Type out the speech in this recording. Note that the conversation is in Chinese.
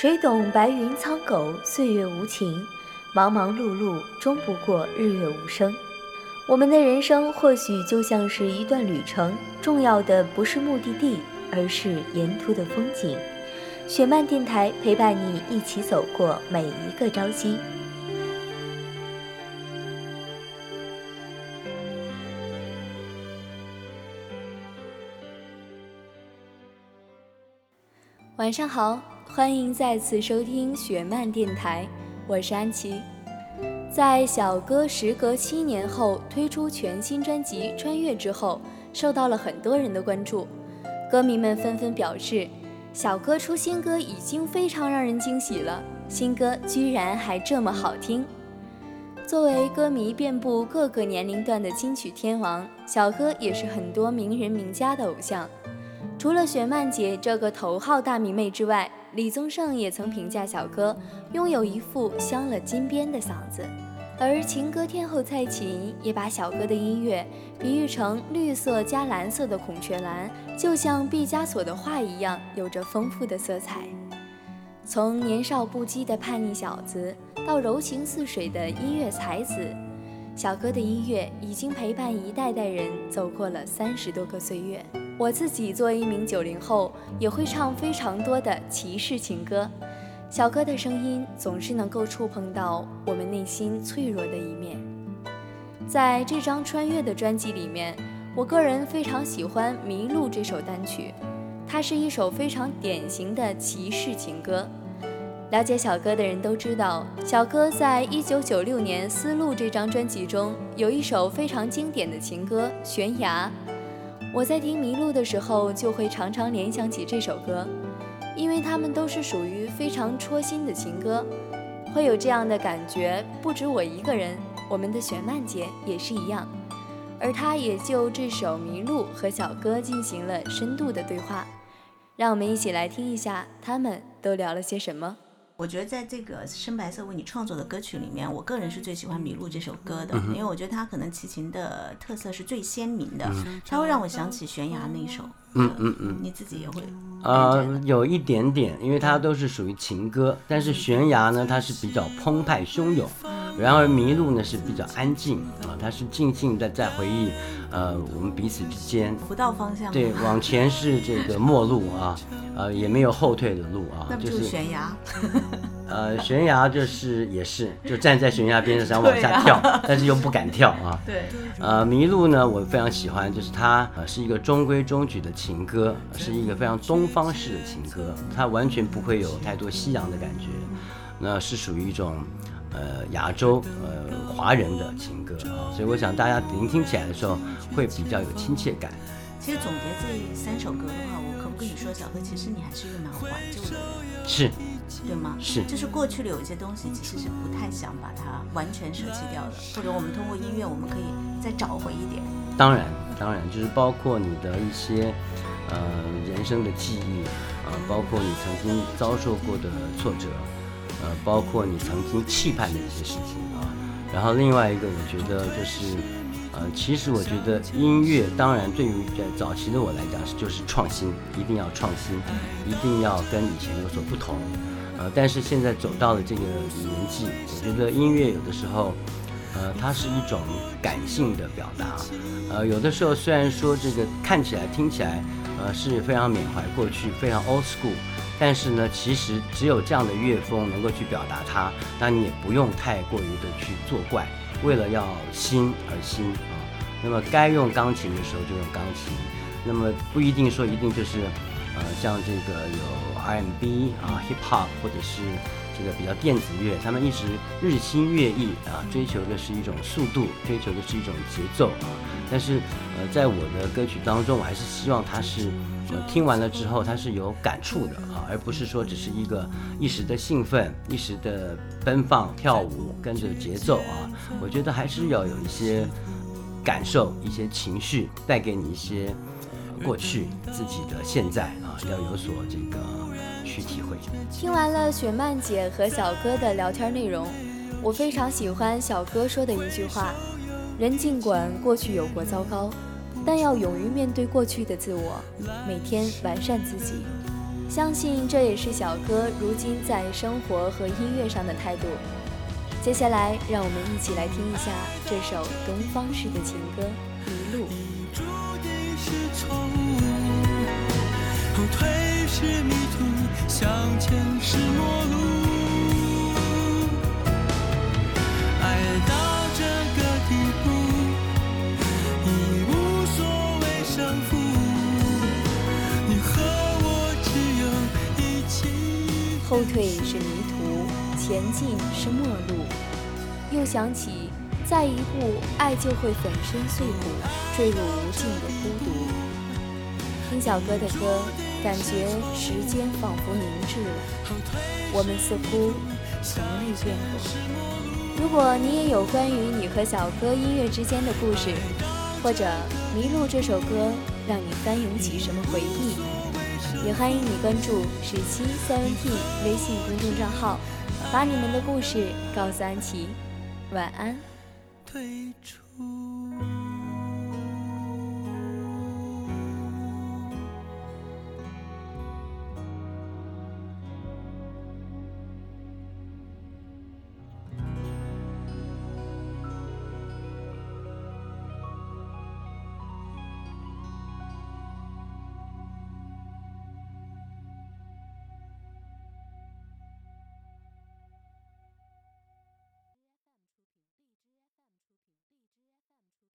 谁懂白云苍狗，岁月无情，忙忙碌碌，终不过日月无声。我们的人生或许就像是一段旅程，重要的不是目的地，而是沿途的风景。雪漫电台陪伴你一起走过每一个朝夕。晚上好，欢迎再次收听雪漫电台，我是安琪。在小哥时隔七年后推出全新专辑《穿越》之后，受到了很多人的关注，歌迷们纷纷表示，小哥出新歌已经非常让人惊喜了，新歌居然还这么好听。作为歌迷遍布各个年龄段的金曲天王，小哥也是很多名人名家的偶像。除了雪漫姐这个头号大迷妹之外，李宗盛也曾评价小哥拥有一副镶了金边的嗓子，而情歌天后蔡琴也把小哥的音乐比喻成绿色加蓝色的孔雀蓝，就像毕加索的画一样，有着丰富的色彩。从年少不羁的叛逆小子到柔情似水的音乐才子，小哥的音乐已经陪伴一代代人走过了三十多个岁月。我自己作为一名九零后，也会唱非常多的骑士情歌。小哥的声音总是能够触碰到我们内心脆弱的一面。在这张《穿越》的专辑里面，我个人非常喜欢《迷路》这首单曲，它是一首非常典型的骑士情歌。了解小哥的人都知道，小哥在一九九六年《丝路》这张专辑中有一首非常经典的情歌《悬崖》。我在听《迷路》的时候，就会常常联想起这首歌，因为它们都是属于非常戳心的情歌，会有这样的感觉。不止我一个人，我们的玄曼姐也是一样，而她也就这首《迷路》和小哥进行了深度的对话。让我们一起来听一下，他们都聊了些什么。我觉得在这个深白色为你创作的歌曲里面，我个人是最喜欢《迷路》这首歌的，因为我觉得它可能齐秦的特色是最鲜明的，它会让我想起《悬崖》那一首。嗯嗯嗯，你自己也会？呃，有一点点，因为它都是属于情歌，但是《悬崖》呢，它是比较澎湃汹涌。然而迷路呢是比较安静啊，它是静静的在回忆，呃，我们彼此之间不到方向，对，往前是这个末路啊，呃，也没有后退的路啊，就是悬崖，呃，悬崖就是也是就站在悬崖边上想往下跳，但是又不敢跳啊，对，呃，麋鹿呢我非常喜欢，就是它呃是一个中规中矩的情歌，是一个非常东方式的情歌，它完全不会有太多西洋的感觉，那是属于一种。呃，亚洲呃华人的情歌啊，所以我想大家聆听起来的时候会比较有亲切感。其实总结这三首歌的话，我可不可以说，小哥，其实你还是一个蛮怀旧的人，是，对吗？是，就是过去的有一些东西，其实是不太想把它完全舍弃掉的，或者我们通过音乐，我们可以再找回一点。当然，当然，就是包括你的一些呃人生的记忆啊，包括你曾经遭受过的挫折。呃，包括你曾经期盼的一些事情啊，然后另外一个，我觉得就是，呃，其实我觉得音乐，当然对于在早期的我来讲是就是创新，一定要创新，一定要跟以前有所不同，呃，但是现在走到了这个年纪，我觉得音乐有的时候，呃，它是一种感性的表达，呃，有的时候虽然说这个看起来听起来，呃，是非常缅怀过去，非常 old school。但是呢，其实只有这样的乐风能够去表达它，那你也不用太过于的去作怪，为了要新而新啊。那么该用钢琴的时候就用钢琴，那么不一定说一定就是，呃，像这个有 R&B 啊、Hip Hop 或者是这个比较电子乐，他们一直日新月异啊，追求的是一种速度，追求的是一种节奏啊。但是，呃，在我的歌曲当中，我还是希望它是。听完了之后，它是有感触的啊，而不是说只是一个一时的兴奋、一时的奔放、跳舞，跟着节奏啊。我觉得还是要有一些感受、一些情绪，带给你一些过去自己的现在，要有所这个去体会。听完了雪曼姐和小哥的聊天内容，我非常喜欢小哥说的一句话：人尽管过去有过糟糕。但要勇于面对过去的自我，每天完善自己。相信这也是小哥如今在生活和音乐上的态度。接下来，让我们一起来听一下这首东方式的情歌《迷路》。是迷途，向前是陌路。爱到这个地步，已无所谓胜负。你和我只有一起。后退是迷途，前进是陌路。又想起，再一步，爱就会粉身碎骨，坠入无尽的孤独。听小哥的歌，感觉时间仿佛凝滞了，我们似乎从未变过。如果你也有关于你和小哥音乐之间的故事，或者《迷路》这首歌让你翻涌起什么回忆，也欢迎你关注十七 seventeen 微信公众账号，把你们的故事告诉安琪。晚安。退出。